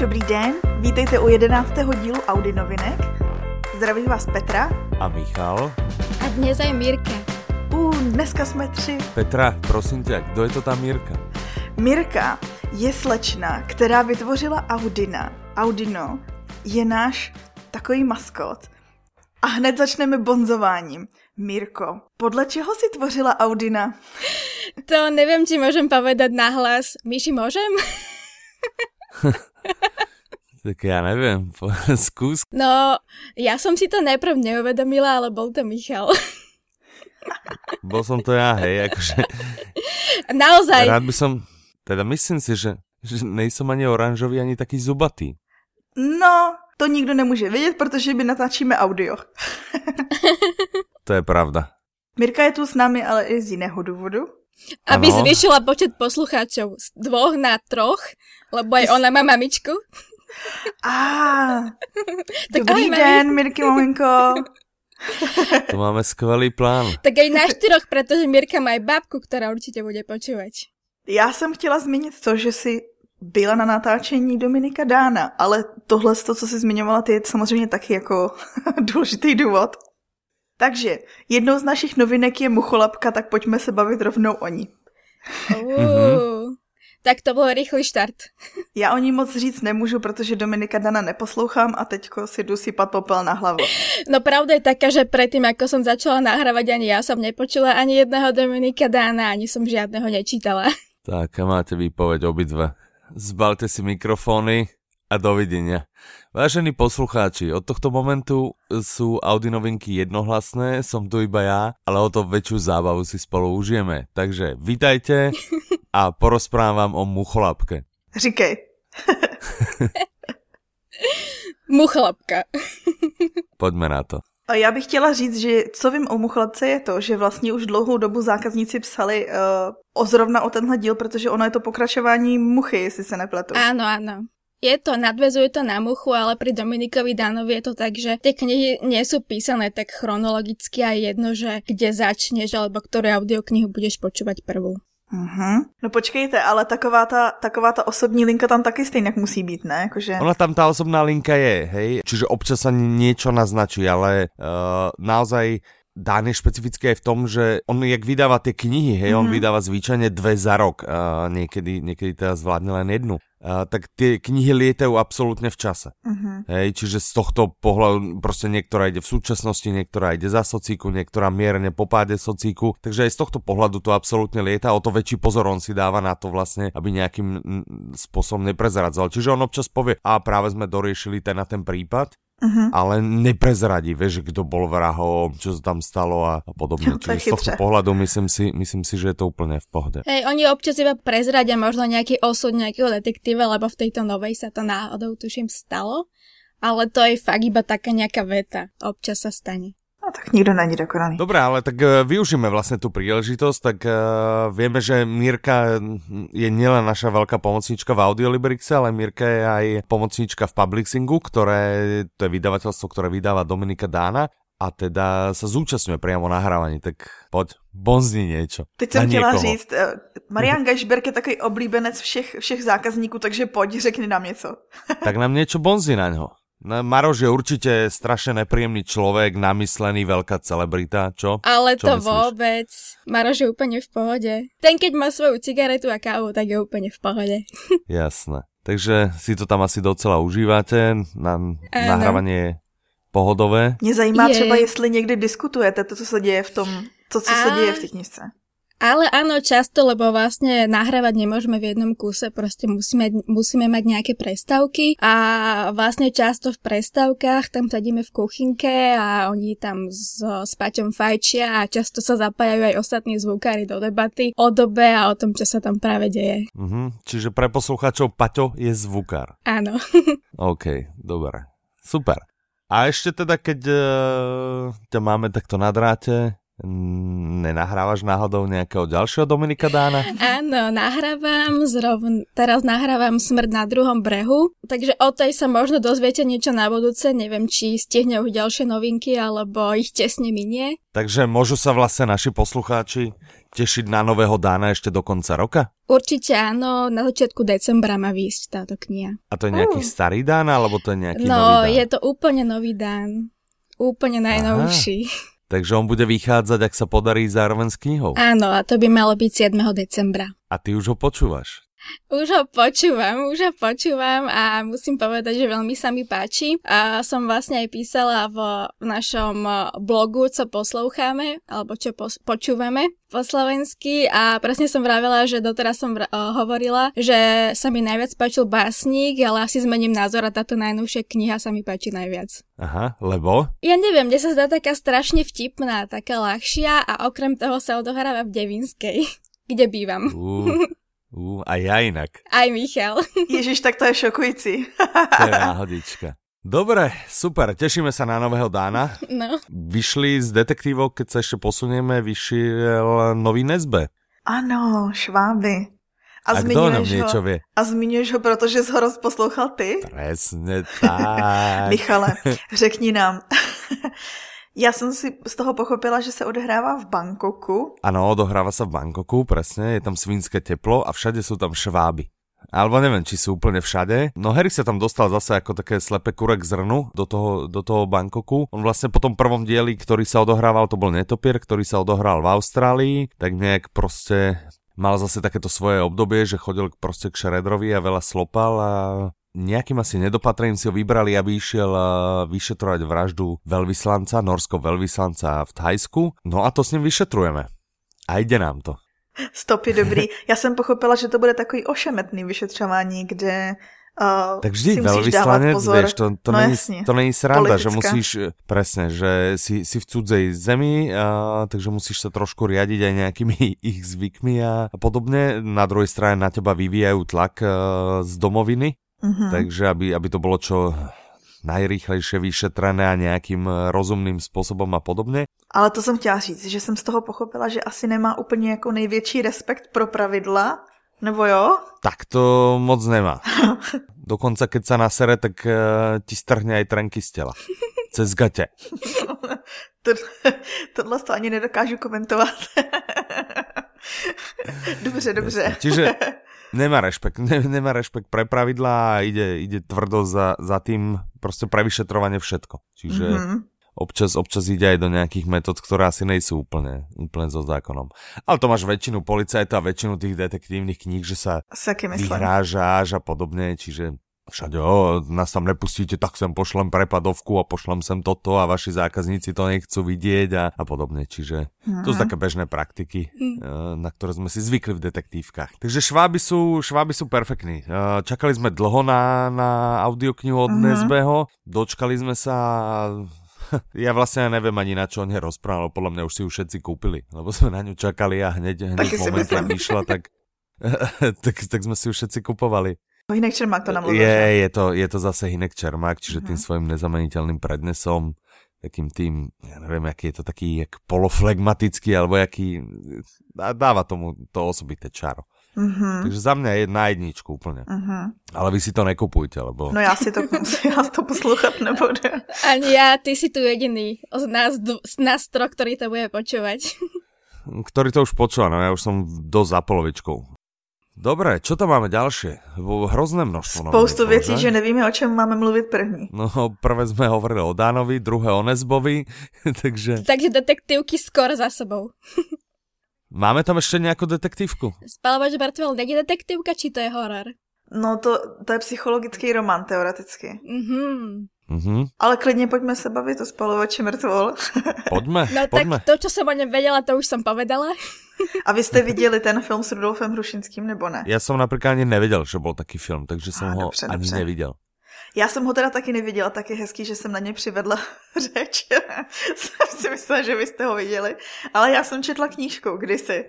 Dobrý den, vítejte u jedenáctého dílu Audi novinek. Zdraví vás Petra. A Michal. A dnes aj Mirka. U, dneska jsme tři. Petra, prosím tě, kdo je to ta Mirka? Mirka je slečna, která vytvořila Audina. Audino je náš takový maskot. A hned začneme bonzováním. Mirko, podle čeho si tvořila Audina? To nevím, či můžem povedať nahlas. Míši, můžem? tak já nevím, zkus. No, já jsem si to nejprv neuvedomila, ale bol to Michal. Bol som to ja, hej, akože... Naozaj. Rád by som, teda myslím si, že, že nejsem ani oranžový, ani taký zubatý. No, to nikdo nemůže vědět, protože my natáčíme audio. to je pravda. Mirka je tu s námi, ale i z jiného důvodu. Aby ano. zvýšila počet poslucháčov z dvoch na troch, lebo aj ona má mamičku. Á, tak dobrý den, Mirky maminko. To máme skvělý plán. Tak aj na štyroch, protože Mirka má aj babku, která určitě bude počúvať. Já jsem chtěla zmínit to, že si byla na natáčení Dominika Dána, ale tohle, to, co jsi zmiňovala, ty je samozřejmě taky jako důležitý důvod. Takže jednou z našich novinek je Mucholapka, tak pojďme se bavit rovnou o ní. Uh, tak to byl rychlý štart. Já o ní moc říct nemůžu, protože Dominika Dana neposlouchám a teďko si jdu sypat popel na hlavu. No pravda je taká, že predtým, ako som začala nahrávať, ani ja som nepočula ani jedného Dominika Dána, ani som žiadneho nečítala. Tak a máte výpoveď obidve. Zbalte si mikrofóny a dovidenia. Vážení poslucháči, od tohto momentu sú Audi novinky jednohlasné, som tu iba ja, ale o to väčšiu zábavu si spolu užijeme. Takže vítajte a porozprávam o mucholapke. Říkej. Muchlapka. Pojďme na to. A já bych chtěla říct, že co vím o Muchlapce je to, že vlastně už dlouhou dobu zákazníci psali uh, o zrovna o tenhle díl, protože ono je to pokračování Muchy, jestli se nepletu. Áno, áno. Je to, nadvezuje to na muchu, ale pri Dominikovi Danovi je to tak, že tie knihy nie sú písané tak chronologicky a jedno, že kde začneš alebo ktorú audioknihu budeš počúvať prvú. Uh-huh. No počkejte, ale taková ta, taková ta osobní linka tam taky stejně musí být, ne? Jakože... Ona tam tá osobná linka je, hej? Čiže občas sa niečo naznačí, ale uh, naozaj Dan je špecifické aj v tom, že on jak vydáva tie knihy, hej, mm-hmm. on mhm. vydáva zvyčajne dve za rok, uh, niekedy, niekedy teda zvládne len jednu. Uh, tak tie knihy lietajú absolútne v čase. Uh-huh. Hej, čiže z tohto pohľadu proste niektorá ide v súčasnosti, niektorá ide za socíku, niektorá mierne po páde socíku, takže aj z tohto pohľadu to absolútne lieta, o to väčší pozor on si dáva na to vlastne, aby nejakým spôsobom neprezradzal. Čiže on občas povie, a práve sme doriešili ten na ten prípad, Uh-huh. ale neprezradí, vieš, kdo bol vrahom, čo sa tam stalo a, a podobne. Čiže z tohto pohľadu myslím si, myslím si, že je to úplne v pohode. Hej, oni občas iba prezradia možno nejaký osud nejakého detektíva, lebo v tejto novej sa to náhodou tuším stalo, ale to je fakt iba taká nejaká veta. Občas sa stane. No tak nikdo není dokonalý. Dobre, ale tak uh, využijeme vlastne tú príležitosť, tak uh, vieme, že Mirka je nielen naša veľká pomocníčka v Audiolibrixe, ale Mirka je aj pomocníčka v Publixingu, ktoré, to je vydavateľstvo, ktoré vydáva Dominika Dána a teda sa zúčastňuje priamo nahrávaní, tak poď, bonzni niečo. Teď jsem chtěla říct, uh, Marian Gajšberg je takový oblíbenec všech, všech zákazníků, takže pojď, řekni nám něco. tak nám niečo bonzi na ňo. No, Maroš je určite strašne nepríjemný človek, namyslený, veľká celebrita, čo? Ale čo to myslíš? vôbec. Maroš je úplne v pohode. Ten, keď má svoju cigaretu a kávu, tak je úplne v pohode. Jasné. Takže si to tam asi docela užívate, na nahrávanie je pohodové. Mě zajímá je. třeba, jestli někdy diskutujete to, co se děje v tom, to, co a... se děje v té knižce. Ale áno, často, lebo vlastne nahrávať nemôžeme v jednom kuse, proste musíme, musíme mať nejaké prestávky a vlastne často v prestávkach tam sedíme v kuchynke a oni tam s, s Paťom fajčia a často sa zapájajú aj ostatní zvukári do debaty o dobe a o tom, čo sa tam práve deje. Mm-hmm. Čiže pre poslucháčov Paťo je zvukár. Áno. OK, dobre. Super. A ešte teda, keď uh, ťa máme takto na dráte, Nenahrávaš náhodou nejakého ďalšieho Dominika Dána? Áno, nahrávam, zrovn, teraz nahrávam Smrť na druhom brehu, takže o tej sa možno dozviete niečo na budúce, neviem, či stihne už ďalšie novinky, alebo ich tesne minie. Takže môžu sa vlastne naši poslucháči tešiť na nového Dána ešte do konca roka? Určite áno, na začiatku decembra má výjsť táto kniha. A to je nejaký uh. starý Dán, alebo to je nejaký no, nový Dán? je to úplne nový Dán. Úplne najnovší. Aha. Takže on bude vychádzať, ak sa podarí zároveň s knihou. Áno, a to by malo byť 7. decembra. A ty už ho počúvaš? Už ho počúvam, už ho počúvam a musím povedať, že veľmi sa mi páči. A som vlastne aj písala v našom blogu, co posloucháme, alebo čo pos- počúvame po slovensky a presne som vravela, že doteraz som vra- hovorila, že sa mi najviac páčil básnik, ale asi zmením názor a táto najnovšia kniha sa mi páči najviac. Aha, lebo? Ja neviem, mne sa zdá taká strašne vtipná, taká ľahšia a okrem toho sa odohráva v Devinskej, kde bývam. Uh. Uh, a ja inak. Aj Michal. Ježiš, tak to je šokujúci. to je náhodička. Dobre, super, tešíme sa na nového Dána. No. Vyšli z detektívov, keď sa ešte posunieme, vyšiel nový Nezbe. Ano, Šváby. A, a kto nám niečo ho, vie? A zmiňuješ ho, protože jsi ho rozposlouchal ty? Presne tak. Michale, řekni nám, Já jsem si z toho pochopila, že se odehrává v Bangkoku. Ano, odohráva sa v Bangkoku, presne, je tam svinské teplo a všade sú tam šváby. Alebo neviem, či sú úplne všade. No Harry sa tam dostal zase ako také slepé kurek zrnu do toho, do toho Bangkoku. On vlastne po tom prvom dieli, ktorý sa odohrával, to bol netopier, ktorý sa odohral v Austrálii, tak nejak proste mal zase takéto svoje obdobie, že chodil proste k Šredrovi a veľa slopal a nejakým asi nedopatrením si ho vybrali, aby išiel uh, vyšetrovať vraždu veľvyslanca, norského veľvyslanca v Thajsku. No a to s ním vyšetrujeme. A ide nám to. Stop je dobrý. Já jsem pochopila, že to bude takový ošemetný vyšetřování, kde Uh, tak vždy veľvyslanec, vieš, to, to, no není, to není sranda, Politická. že musíš, presne, že si, si v cudzej zemi, uh, takže musíš sa trošku riadiť aj nejakými ich zvykmi a, a podobne. Na druhej strane na teba vyvíjajú tlak uh, z domoviny, Mm-hmm. Takže aby, aby to bolo čo najrýchlejšie vyšetrené a nějakým eh, rozumným způsobem a podobně. Ale to jsem chtěla říct, že jsem z toho pochopila, že asi nemá úplně jako největší respekt pro pravidla, nebo jo? Tak to moc nemá. Dokonce, keď sa nasere, tak uh, ti strhne aj trenky z těla. Cez gatě. to, tohle to ani nedokážu komentovat. dobře, dobře. Čiže Nemá rešpekt, ne, nemá rešpekt pre pravidlá a ide, ide tvrdo za, za tým proste pre vyšetrovanie všetko. Čiže mm-hmm. občas, občas ide aj do nejakých metód, ktoré asi nejsú úplne, úplne so zákonom. Ale to máš väčšinu policajtov a väčšinu tých detektívnych kníh, že sa vyhrážáš a podobne, čiže všade, o, nás tam nepustíte, tak sem pošlem prepadovku a pošlem sem toto a vaši zákazníci to nechcú vidieť a, a podobne. Čiže mm-hmm. to sú také bežné praktiky, mm. na ktoré sme si zvykli v detektívkach. Takže šváby sú, šváby sú perfektní. E, čakali sme dlho na, na audioknihu od mm-hmm. Nesbeho, dočkali sme sa ja vlastne neviem ani na čo on rozprával, podľa mňa už si ju všetci kúpili, lebo sme na ňu čakali a hneď, hneď moment, vyšla, tak, tak, tak sme si ju všetci kupovali. Hinek Čermák to namluvil. Je, je to, je to zase Hinek Čermák, čiže uh-huh. tým svojim nezameniteľným prednesom, takým tým, ja neviem, aký je to taký jak poloflegmatický, alebo jaký, dáva tomu to osobité čaro. Uh-huh. Takže za mňa je na jedničku úplne. Uh-huh. Ale vy si to nekupujte, lebo... No já si to, já to poslouchat nebudu. Ani ja, ty si tu jediný z nás, z nás tro, ktorý to bude počúvať. Ktorý to už počúva, no ja už som dosť za polovičkou. Dobre, čo tam máme ďalšie? Hrozné množstvo. Spoustu věcí, že nevíme, o čem máme mluvit první. No, prvé sme hovorili o Dánovi, druhé o Nesbovi, takže... Takže detektívky skoro za sebou. máme tam ešte nejakú detektívku? Spalovač Bartvel není detektívka, či to je horor? No to, to je psychologický román teoreticky. Mhm. Mm-hmm. Ale klidně pojďme se bavit o spalovači mrtvol. Pojďme, No pojďme. tak to, čo jsem o něm věděla, to už jsem povedala. A vy jste viděli ten film s Rudolfem Hrušinským, nebo ne? Já jsem například ani nevěděl, že byl taký film, takže jsem ho dobře, ani dobře. neviděl. Já jsem ho teda taky neviděla, tak je hezký, že jsem na ně přivedla řeč. jsem si myslela, že vy jste ho viděli. Ale já jsem četla knížku kdysi.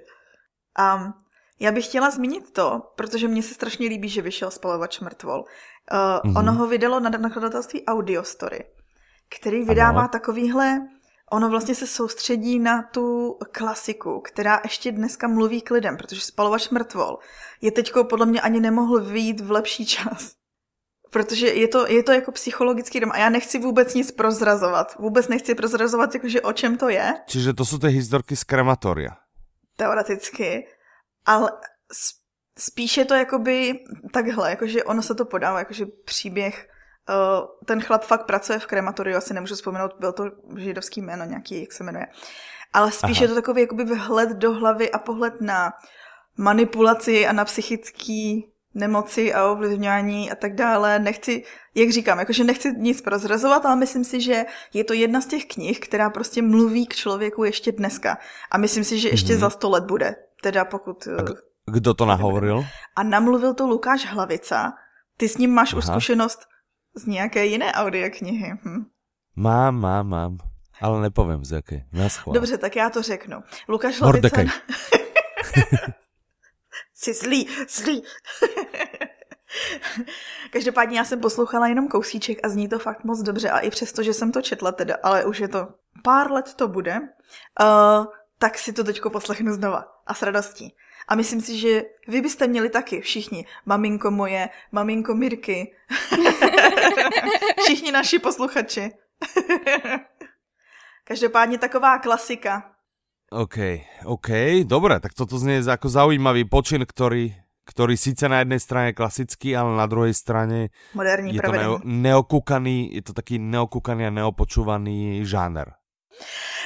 Um, já bych chtěla zmínit to, protože mně se strašně líbí, že vyšel Spalovač mrtvol. Uh, mm-hmm. Ono ho vydalo na nakladatelství Audiostory, který vydává ano. takovýhle ono vlastně se soustředí na tu klasiku, která ještě dneska mluví k lidem, protože spalovač mrtvol je teďko podle mě ani nemohl vyjít v lepší čas. Protože je to, je to jako psychologický dom a já nechci vůbec nic prozrazovat. Vůbec nechci prozrazovat, jakože o čem to je. Čiže to jsou ty historky z krematoria. Teoreticky. Ale spíše to jakoby takhle, jakože ono se to podává, jakože příběh Uh, ten chlap fakt pracuje v krematoriu, asi nemůžu vzpomenout, byl to židovský jméno nějaký, jak se jmenuje. Ale spíš Aha. je to takový jakoby vhled do hlavy a pohled na manipulaci a na psychický nemoci a ovlivňování a tak dále. Nechci, jak říkám, jakože nechci nic prozrazovat, ale myslím si, že je to jedna z těch knih, která prostě mluví k člověku ještě dneska. A myslím si, že ještě mm-hmm. za sto let bude. Teda pokud... A kdo to nahovoril? A namluvil to Lukáš Hlavica. Ty s ním máš Aha. už zkušenost z nějaké jiné audioknihy. Hm. Mám, mám, mám. Ale nepovím z jaké. Dobře, tak já to řeknu. Lukáš Hlavica... Jsi zlý, zlý. Každopádně já jsem poslouchala jenom kousíček a zní to fakt moc dobře a i přesto, že jsem to četla teda, ale už je to pár let to bude, uh, tak si to teďko poslechnu znova a s radostí. A myslím si, že vy byste měli taky všichni. Maminko moje, maminko Mirky. všichni naši posluchači. Každopádně taková klasika. OK, OK, dobre, tak toto znie ako zaujímavý počin, ktorý, ktorý síce na jednej strane klasický, ale na druhej strane Moderní je to neo, neokúkaný, je to taký neokúkaný a neopočúvaný žáner.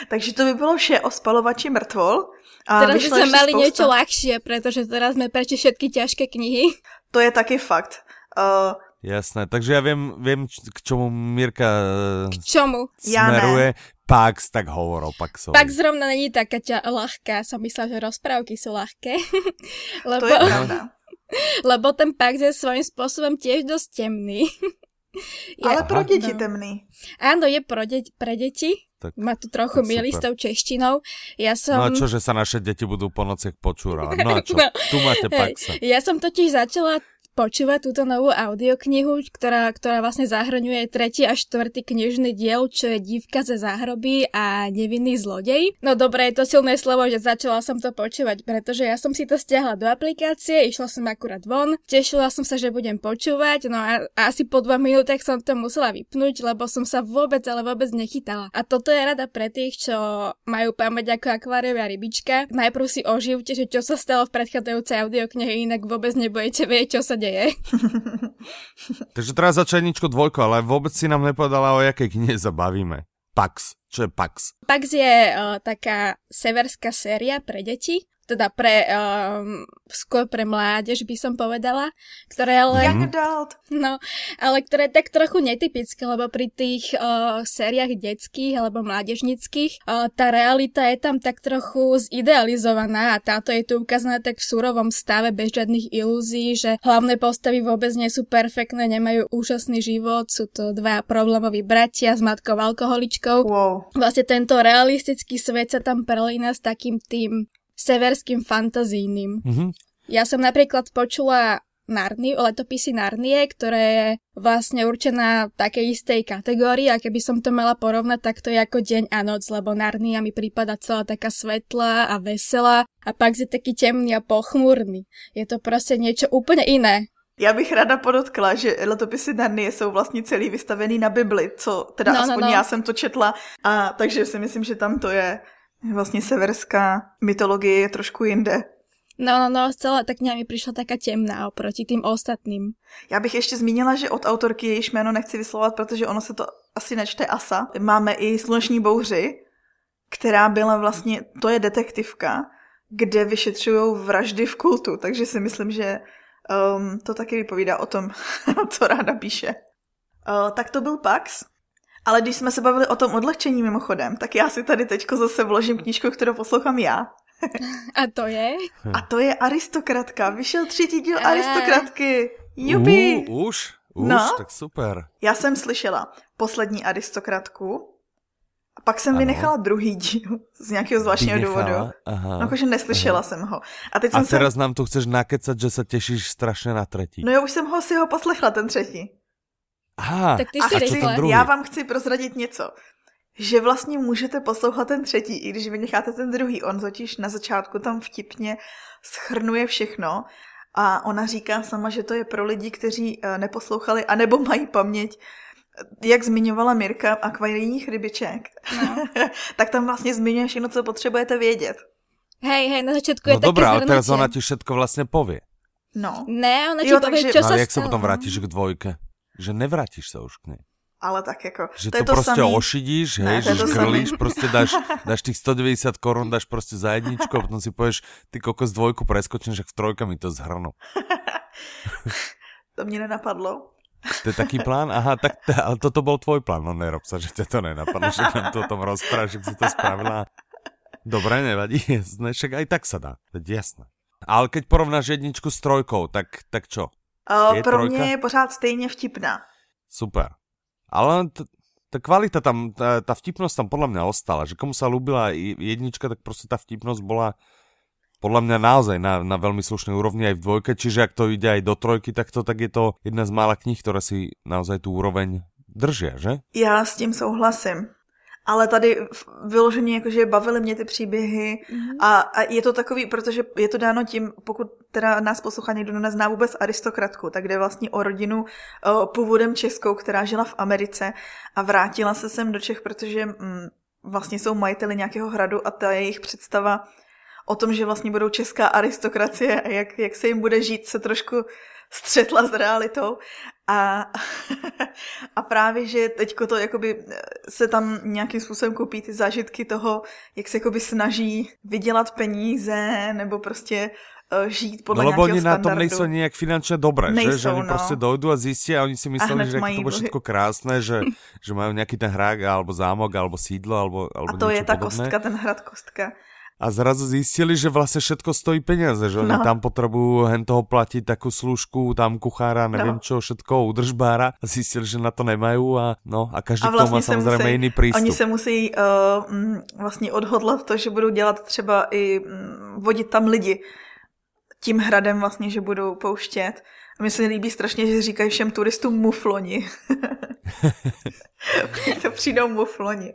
Takže to by bylo vše o spalovači mrtvol. A teraz by sme mali spousta... niečo ľahšie, pretože teraz sme prečo všetky ťažké knihy. To je taky fakt. Uh, Jasné, takže ja viem, viem k čomu Mirka k čomu? smeruje. Pax, tak hovor o Paxovi. Pax zrovna není taká ťa ľahká. Som myslela, že rozprávky sú ľahké. lebo, to je pravda. Lebo ten Pax je svojím spôsobom tiež dosť temný. je, Ale pro deti no. temný. Áno, je pro de- pre deti. Tak, Ma tu trochu milí s tou češtinou. Ja som... No a čo, že sa naše deti budú po nociach počúrať? No a čo? no. Tu máte Paxa. Ja som totiž začala počúvať túto novú audioknihu, ktorá, ktorá vlastne zahrňuje tretí a štvrtý knižný diel, čo je Dívka ze záhroby a Nevinný zlodej. No dobre, je to silné slovo, že začala som to počúvať, pretože ja som si to stiahla do aplikácie, išla som akurát von, tešila som sa, že budem počúvať, no a, a asi po dva minútach som to musela vypnúť, lebo som sa vôbec, ale vôbec nechytala. A toto je rada pre tých, čo majú pamäť ako akváriová rybička. Najprv si oživte, že čo sa stalo v predchádzajúcej audioknihe, inak vôbec nebudete vedieť, čo sa deje. Takže teraz začajničko dvojko, ale vôbec si nám nepovedala, o jakej knihe sa bavíme. Pax. Čo je Pax? Pax je uh, taká severská séria pre deti teda pre, um, skôr pre mládež by som povedala, ktoré ale... Young adult. No, ale ktoré je tak trochu netypické, lebo pri tých uh, sériách detských alebo mládežnických uh, tá realita je tam tak trochu zidealizovaná a táto je tu ukázaná tak v surovom stave bez žiadnych ilúzií, že hlavné postavy vôbec nie sú perfektné, nemajú úžasný život, sú to dva problémoví bratia s matkou alkoholičkou. Wow. Vlastne tento realistický svet sa tam prelína s takým tým severským fantazijným. Mm-hmm. Ja som napríklad počula Narny, letopisy Narnie, ktoré je vlastne určená takej istej kategórii a keby som to mala porovnať, tak to je ako deň a noc, lebo Narnia mi prípada celá taká svetlá a veselá a pak je taký temný a pochmúrny. Je to proste niečo úplne iné. Já bych ráda podotkla, že letopisy Narnie jsou vlastně celý vystavený na Bibli, co teda no, no aspoň no, no. já jsem to četla, a takže si myslím, že tam to je Vlastně severská mytologie je trošku jinde. No, no, no, celá ta kniha mi přišla taká temná oproti tým ostatným. Já bych ještě zmínila, že od autorky jejíž jméno nechci vyslovovat, protože ono se to asi nečte Asa. Máme i Sluneční bouři, která byla vlastně, to je detektivka, kde vyšetřují vraždy v kultu, takže si myslím, že um, to taky vypovídá o tom, co ráda píše. Uh, tak to byl Pax. Ale když jsme se bavili o tom odlehčení mimochodem, tak já si tady teďko zase vložím knížku, kterou poslouchám já. A to je? A to je Aristokratka. Vyšel třetí díl uh. Aristokratky. Jupi. Uh, už? Už? No, tak super. Já jsem slyšela poslední Aristokratku, a pak jsem ano. vynechala druhý díl z nějakého zvláštního důvodu. Aha. No, jakože neslyšela aha. jsem ho. A, teď a jsem teraz se... nám tu chceš nakecat, že se těšíš strašně na třetí. No jo, už jsem ho si ho poslechla, ten třetí. Aha, tak ty a chci, já vám chci prozradit něco. že vlastně můžete poslouchat ten třetí, i když vynecháte ten druhý. On totiž na začátku tam vtipně schrnuje všechno a ona říká sama, že to je pro lidi, kteří eh, neposlouchali anebo mají paměť jak zmiňovala Mirka, akvarijních rybiček, no. tak tam vlastně zmiňuje všechno, co potřebujete vědět. Hej, hej, na začátku je no dobrá, ale teraz ona ti všetko vlastně povie. No. Ne, ona ti jo, povie, takže... čo no, ale jak se potom vrátíš k dvojke? Že nevrátíš se už k nej. Ale tak jako, že to, to, prostě samý. ošidíš, hej, ne, že škrlíš, prostě dáš, dáš tých 190 korun, dáš prostě za jedničku a potom si povieš, ty kokos dvojku preskočím, že v trojka mi to zhrnu. to mě nenapadlo. To je taký plán? Aha, tak to, ale toto bol tvoj plán, no nerob sa, že ťa to nenapadlo, že nám to o tom rozprávaš, že si to spravila. Dobre, nevadí, jasné, však aj tak sa dá, veď jasné. Ale keď porovnáš jedničku s trojkou, tak, tak čo? Uh, pro trojka? mě je pořád stejně vtipná. Super. Ale ta kvalita tam, ta, ta vtipnosť tam podľa mňa ostala, že komu sa ľúbila jednička, tak prostě ta vtipnosť bola podľa mňa naozaj na, na veľmi slušnej úrovni aj v dvojke, čiže ak to ide aj do trojky takto, tak je to jedna z mála knih, ktoré si naozaj tu úroveň držia, že? Já s tím souhlasím. Ale tady vyloženě jakože bavily mě ty příběhy mm-hmm. a, a je to takový, protože je to dáno tím, pokud teda nás poslouchá někdo nezná vůbec aristokratku, tak jde vlastně o rodinu o, původem českou, která žila v Americe a vrátila se sem do Čech, protože mm, vlastně jsou majiteli nějakého hradu a ta jejich představa o tom, že vlastně budou česká aristokracie a jak, jak se jim bude žít, se trošku střetla s realitou. A, a právě, že teďko to jakoby se tam nějakým způsobem koupí ty zážitky toho, jak se jakoby snaží vydělat peníze, nebo prostě uh, žít podle no, lebo oni na tom nejsou nějak finančně dobré, nejsou, že? že oni no. prostě dojdou a zjistí a oni si mysleli, že to bude všetko krásné, že, že mají nějaký ten hrák, alebo zámok, alebo sídlo, alebo, alebo A to je ta podobné. kostka, ten hrad kostka a zrazu zistili, že vlastně všetko stojí peniaze, že oni no. tam potřebují hen toho platit takú služku, tam kuchára, nevím no. čo, všetko, udržbára a zistili, že na to nemají a no a každý a vlastně k tomu má samozřejmě musí, jiný přístup. Oni se musí uh, vlastně odhodlat to, že budou dělat třeba i um, vodit tam lidi tím hradem vlastně, že budou pouštět mně se líbí strašně, že říkají všem turistům mufloni. to přijdou mufloni.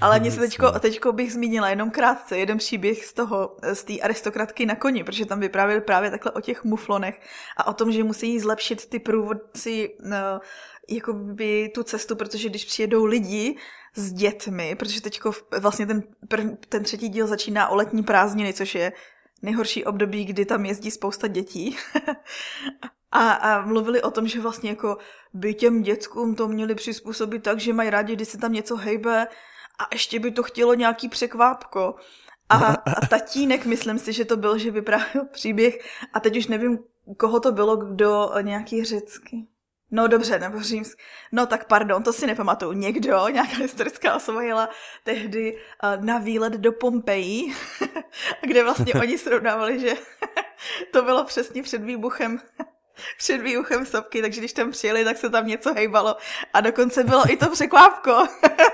Ale mě se teďko, teďko bych zmínila jenom krátce jeden příběh z toho, z té aristokratky na koni, protože tam vyprávěli právě takhle o těch muflonech a o tom, že musí zlepšit ty průvodci no, jakoby tu cestu, protože když přijedou lidi s dětmi, protože teďko vlastně ten, ten třetí díl začíná o letní prázdniny, což je nejhorší období, kdy tam jezdí spousta dětí. a, a mluvili o tom, že vlastně jako by těm dětskům to měli přizpůsobit tak, že mají rádi, když se tam něco hejbe a ještě by to chtělo nějaký překvápko. A, a tatínek, myslím si, že to byl, že vyprávěl příběh a teď už nevím, koho to bylo, kdo nějaký řecky. No dobře, nebo římsk. No tak pardon, to si nepamatuju. Někdo, nějaká historická osoba jela tehdy uh, na výlet do Pompeji, kde vlastně oni srovnávali, že to bylo přesně před výbuchem před výuchem sopky, takže když tam přijeli, tak se tam něco hejbalo a dokonce bylo i to překvápko.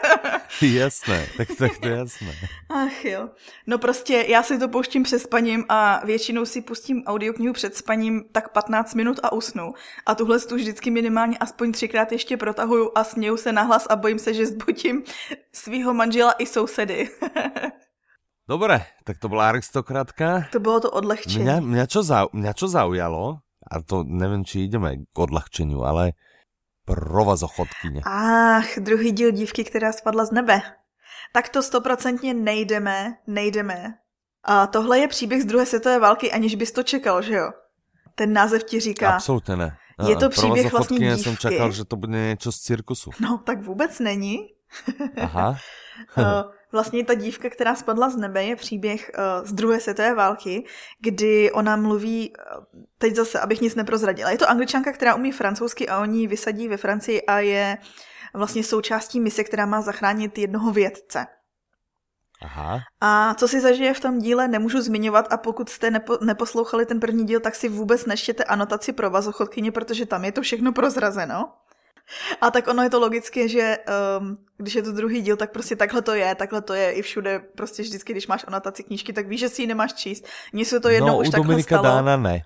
jasné, tak, tak to je jasné. Ach jo. No prostě já si to pouštím před spaním a většinou si pustím audioknihu před spaním tak 15 minut a usnu. A tuhle tu vždycky minimálně aspoň třikrát ještě protahuju a směju se nahlas a bojím se, že zbudím svého manžela i sousedy. Dobre, tak to byla aristokratka. To bylo to odlehčení. Mňa, mňa, čo, zau, mňa čo zaujalo, a to nevím, či jdeme k odlehčeniu, ale provazochodkyně. Ach, druhý díl dívky, která spadla z nebe. Tak to stoprocentně nejdeme, nejdeme. A tohle je příběh z druhé světové války, aniž bys to čekal, že jo? Ten název ti říká. Absolutně ne. Je to příběh vlastně dívky. jsem čekal, že to bude něco z cirkusu. No, tak vůbec není. Aha. Vlastně ta dívka, která spadla z nebe, je příběh uh, z druhé světové války, kdy ona mluví, uh, teď zase, abych nic neprozradila. Je to angličanka, která umí francouzsky a oni vysadí ve Francii a je vlastně součástí mise, která má zachránit jednoho vědce. Aha. A co si zažije v tom díle, nemůžu zmiňovat a pokud jste nepo, neposlouchali ten první díl, tak si vůbec neštěte anotaci pro vazochodkyně, protože tam je to všechno prozrazeno. A tak ono je to logické, že um, když je to druhý díl, tak prostě takhle to je, takhle to je i všude, prostě vždycky, když máš anotaci knížky, tak víš, že si ji nemáš číst. Mně se to jednou no, už u takhle Dominika stalo. Dána ne.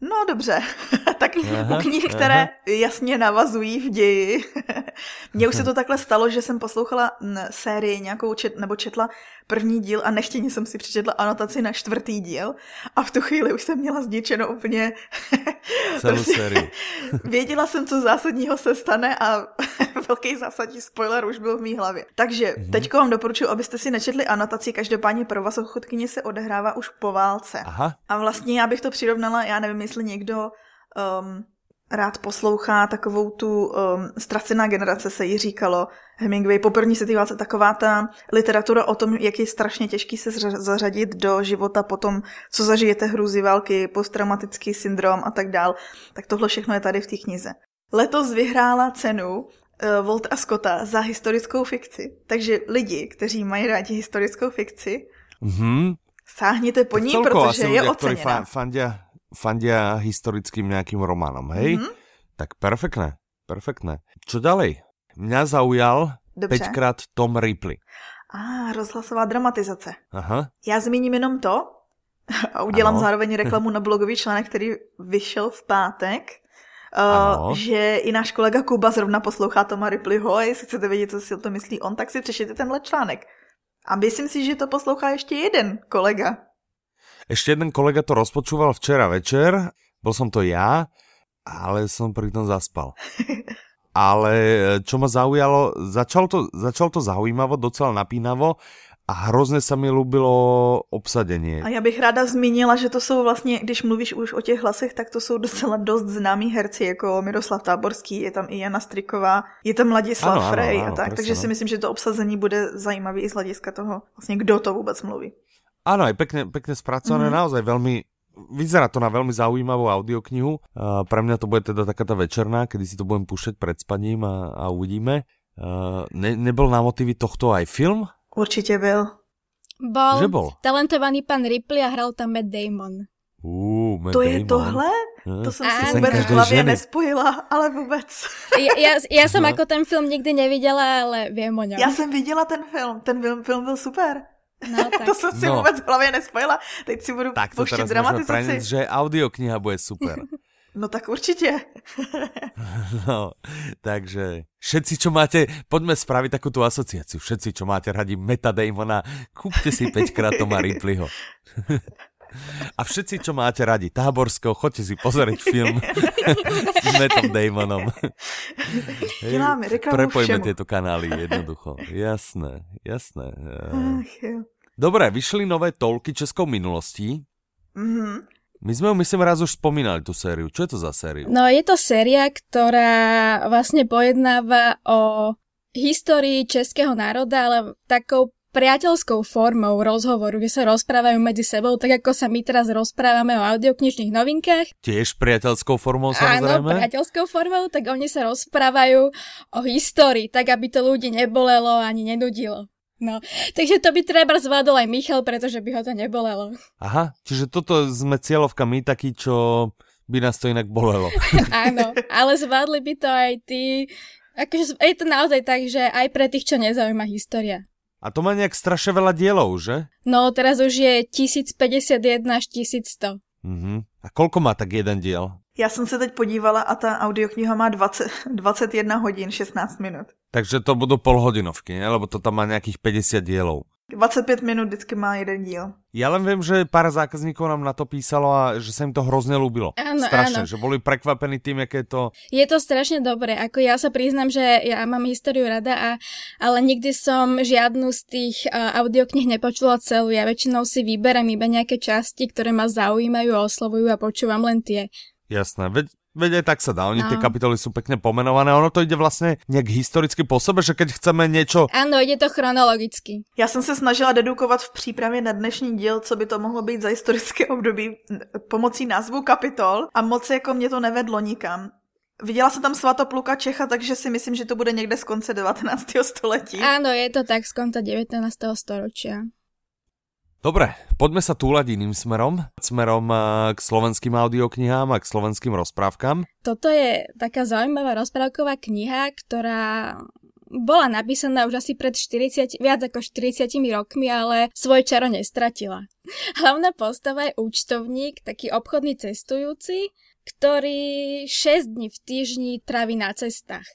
No dobře, tak aha, u knih, které aha. jasně navazují v ději, Mně už se to takhle stalo, že jsem poslouchala sérii nějakou čet, nebo četla první díl a nechtěně jsem si přečetla anotaci na čtvrtý díl a v tu chvíli už jsem měla zničeno úplně celou prostě, sérii. Věděla jsem, co zásadního se stane a velký zásadní spoiler už byl v mý hlavě. Takže mm-hmm. teď vám doporučuji, abyste si nečetli anotaci, každopádně pro vás ochotkyně se odehrává už po válce. Aha. A vlastně já bych to přirovnala, já nevím, jestli někdo um, rád poslouchá takovou tu um, ztracená generace, se jí říkalo. Hemingway po první světové válce taková ta literatura o tom, jak je strašně těžký se zařadit do života potom, co zažijete hrůzy války, posttraumatický syndrom a tak dál. Tak tohle všechno je tady v té knize. Letos vyhrála cenu uh, Waltera Scotta za historickou fikci. Takže lidi, kteří mají rádi historickou fikci, mm-hmm. sáhněte po ní, protože je oceněná. Fandia fandia historickým nejakým románom, hej? Mm-hmm. Tak perfektné, perfektné. Čo ďalej? Mňa zaujal Dobře. 5 krát Tom Ripley. A, ah, rozhlasová dramatizace. Aha. Já zmíním jenom to a udělám ano. zároveň reklamu na blogový článek, který vyšel v pátek, Uh, že i náš kolega Kuba zrovna poslouchá Toma Ripleyho a jestli chcete vědět, co si o to myslí on, tak si přečtěte tenhle článek. A myslím si, že to poslouchá ještě jeden kolega. Ešte jeden kolega to rozpočúval včera večer, bol som to ja, ale som pri tom zaspal. Ale e, čo ma zaujalo, začal to, začal to zaujímavo, docela napínavo a hrozně se mi lubilo obsadení. A já bych ráda zmínila, že to jsou vlastně, když mluvíš už o těch hlasech, tak to jsou docela dost známí herci, jako Miroslav Táborský, je tam i Jana Striková, je tam Ladislav ano, Frej ano, ano, a tak, presne, takže no. si myslím, že to obsazení bude zajímavý i z hlediska toho, vlastně kdo to vůbec mluví. Áno, aj pekne, pekne spracované, mm. naozaj veľmi, vyzerá to na veľmi zaujímavú audioknihu. Uh, pre mňa to bude teda taká tá večerná, kedy si to budem púšťať pred spaním a, a uvidíme. Uh, ne, nebol na motivy tohto aj film? Určitě byl. Bol, že bol. talentovaný pan Ripley a hral tam Matt Damon. Uh, Matt to Damon. je tohle? Hm? To jsem si vůbec v hlavě ženy. nespojila, ale vůbec. Já, já, já jsem no. jako ten film nikdy neviděla, ale vím o něm. Já jsem viděla ten film, ten film, film byl super. No, tak. to jsem si no. vůbec v hlavě nespojila. Teď si budu tak to teraz dramatizaci. Preniť, že audiokniha bude super. No tak určitě. no, takže všetci, čo máte, poďme spraviť takú tú asociáciu. Všetci, čo máte radi Meta Damona, kúpte si 5 krát Toma Ripleyho. A všetci, čo máte radi Táborského, choďte si pozrieť film s Metom Damonom. Děláme reklamu Prepojme všemu. tieto kanály jednoducho. Jasné, jasné. Ach, Dobre, vyšli nové tolky českou minulostí. Mm-hmm. My sme ju, myslím, raz už spomínali, tú sériu. Čo je to za sériu? No, je to séria, ktorá vlastne pojednáva o histórii českého národa, ale takou priateľskou formou rozhovoru, kde sa rozprávajú medzi sebou, tak ako sa my teraz rozprávame o audioknižných novinkách. Tiež priateľskou formou samozrejme? Áno, priateľskou formou, tak oni sa rozprávajú o histórii, tak aby to ľudí nebolelo ani nenudilo. No, takže to by treba zvládol aj Michal, pretože by ho to nebolelo. Aha, čiže toto sme cieľovka my takí, čo by nás to inak bolelo. Áno, ale zvládli by to aj tí, akože je to naozaj tak, že aj pre tých, čo nezaujíma história. A to má nejak strašne veľa dielov, že? No, teraz už je 1051 až 1100. Uh-huh. A koľko má tak jeden diel? Já jsem se teď podívala a ta audiokniha má 20, 21 hodin 16 minut. Takže to budou polhodinovky, ne? Lebo to tam má nějakých 50 dielov. 25 minut vždycky má jeden díl. Ja len viem, že pár zákazníkov nám na to písalo a že sa im to hrozne ľúbilo. Áno, strašne, áno. že boli prekvapení tým, aké to... Je to strašne dobré. Ako ja sa priznám, že ja mám históriu rada, a, ale nikdy som žiadnu z tých uh, audioknih nepočula celú. Ja väčšinou si vyberem iba nejaké časti, ktoré ma zaujímajú a oslovujú a počúvam len tie. Jasné, veď Veď aj tak sa dá, oni no. tie kapitoly sú pekne pomenované, ono to ide vlastne nejak historicky po sebe, že keď chceme niečo... Áno, ide to chronologicky. Já jsem se snažila dedukovat v přípravě na dnešní díl, co by to mohlo být za historické období pomocí názvu kapitol a moc jako mě to nevedlo nikam. Viděla jsem tam Svatopluka Čecha, takže si myslím, že to bude někde z konce 19. století. Áno, je to tak z konce 19. storočia. Dobre, poďme sa túlať iným smerom, smerom eh, k slovenským audioknihám a k slovenským rozprávkam. Toto je taká zaujímavá rozprávková kniha, ktorá bola napísaná už asi pred 40, viac ako 40 rokmi, ale svoj čaro nestratila. Hlavná postava je účtovník, taký obchodný cestujúci, ktorý 6 dní v týždni trávi na cestách.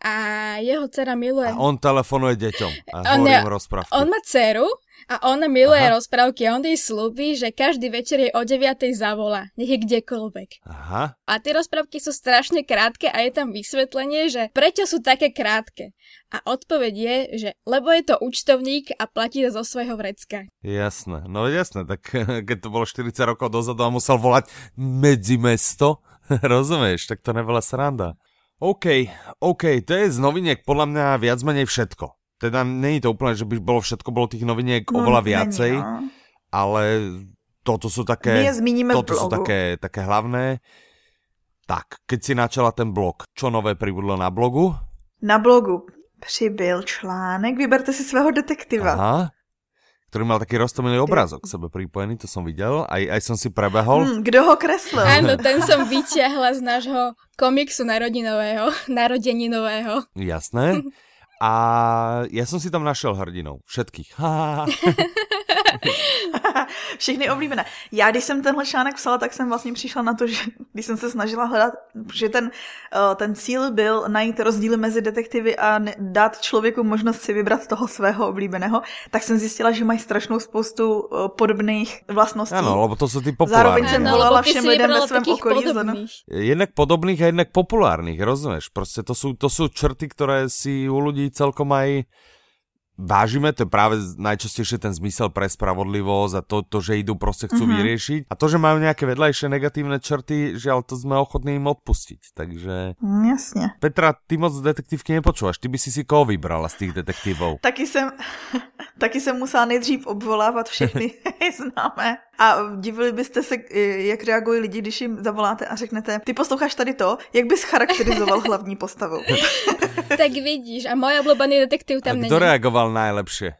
a jeho dcera miluje... A on telefonuje deťom a on rozprávky. On má dceru a ona miluje Aha. rozprávky a on jej slúbi, že každý večer jej o 9. zavolá, nech je kdekoľvek. Aha. A tie rozprávky sú strašne krátke a je tam vysvetlenie, že prečo sú také krátke. A odpoveď je, že lebo je to účtovník a platí to zo svojho vrecka. Jasné, no jasné, tak keď to bolo 40 rokov dozadu a musel volať medzi mesto, rozumieš, tak to nebyla sranda. OK, OK, to je z noviniek podľa mňa viac menej všetko. Teda není to úplne, že by bolo všetko, bolo tých noviniek no, oveľa viacej, no. ale toto sú také, toto sú také, také hlavné. Tak, keď si načala ten blog, čo nové pribudlo na blogu? Na blogu přibyl článek, vyberte si svého detektiva. Aha, ktorý mal taký roztomilý obrázok sebe pripojený, to som videl, aj, aj som si prebehol. Hmm, kdo ho kreslil? Áno, ten som vyťahla z nášho komiksu narodinového, narodeninového. Jasné. A já jsem si tam našel hrdinou. Všetkých. Všechny oblíbené. Já, když jsem tenhle článek psala, tak jsem vlastně přišla na to, že když jsem se snažila hledat, že ten, eh, ten cíl byl najít rozdíly mezi detektivy a dát člověku možnost si vybrat toho svého oblíbeného, tak jsem zjistila, že mají strašnou spoustu eh, podobných vlastností. Ano, lebo to jsou ty populární. Zároveň jsem volala všem lidem ve svém okolí. Jednak podobných a jednak populárních, rozumíš? Prostě to jsou, to jsou črty, které si u lidí celkom aj vážime, to je práve najčastejšie ten zmysel pre spravodlivosť a to, to že idú proste chcú mm-hmm. vyriešiť. A to, že majú nejaké vedľajšie negatívne črty, žiaľ, to sme ochotní im odpustiť. Takže... Mm, jasne. Petra, ty moc detektívky nepočúvaš. Ty by si si koho vybrala z tých detektívov? taky jsem, taky jsem musela nejdřív obvolávat všechny známé. A divili byste se, jak reagují lidi, když jim zavoláte a řeknete, ty posloucháš tady to, jak bys charakterizoval hlavní postavu? Tak vidíš, a můj oblíbený detektiv tam a kdo není. reagoval najlepšie?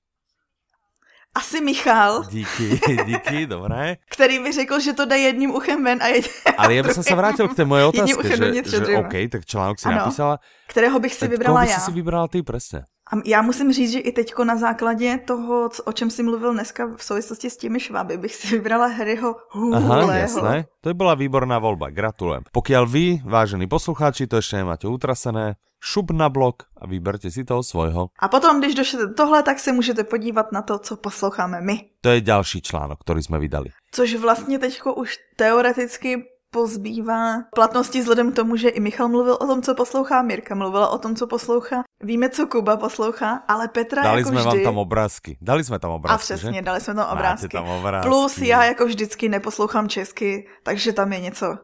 Asi Michal. Díky, díky, dobré. Který mi řekl, že to dá jedním uchem ven a jedním Ale já bych se vrátil k té moje otázce, že, že OK, tak článok si ano, napísala. Kterého bych si vybrala já. si vybrala ty, přesně. A já musím říct, že i teďko na základě toho, o čem jsi mluvil dneska v souvislosti s těmi šváby, bych si vybrala Harryho Huleho. Aha, jasné. To byla výborná volba, gratulujem. Pokud vy, vážení poslucháči, to ještě nemáte utrasené, šup na blog a vyberte si toho svojho. A potom, když došlete tohle, tak se můžete podívat na to, co posloucháme my. To je další článok, který jsme vydali. Což vlastně teďko už teoreticky pozbývá platnosti vzhledem k tomu, že i Michal mluvil o tom, co poslouchá, Mirka mluvila o tom, co poslouchá. Víme, co Kuba poslouchá, ale Petra dali jako jsme vždy... vám tam obrázky. Dali jsme tam obrázky, A přesně, že? dali jsme tam obrázky. tam obrázky. Plus já jako vždycky neposlouchám česky, takže tam je něco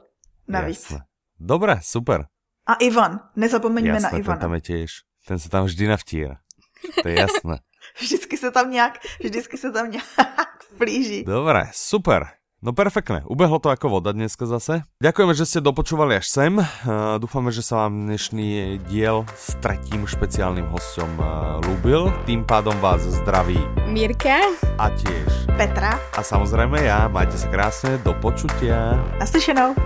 navíc. Jasne. Dobré, super. A Ivan, nezapomeňme jasné, na Ivana. ten tam je těž. Ten se tam vždy navtíra. To je jasné. vždycky se tam nějak, vždycky se tam nějak plíží. Dobré, super. No perfektné, ubehlo to ako voda dneska zase. Ďakujeme, že ste dopočúvali až sem. Uh, dúfame, že sa vám dnešný diel s tretím špeciálnym hostom uh, ľúbil. Tým pádom vás zdraví Mirka a tiež Petra a samozrejme ja. Majte sa krásne, do počutia. Naslyšenou.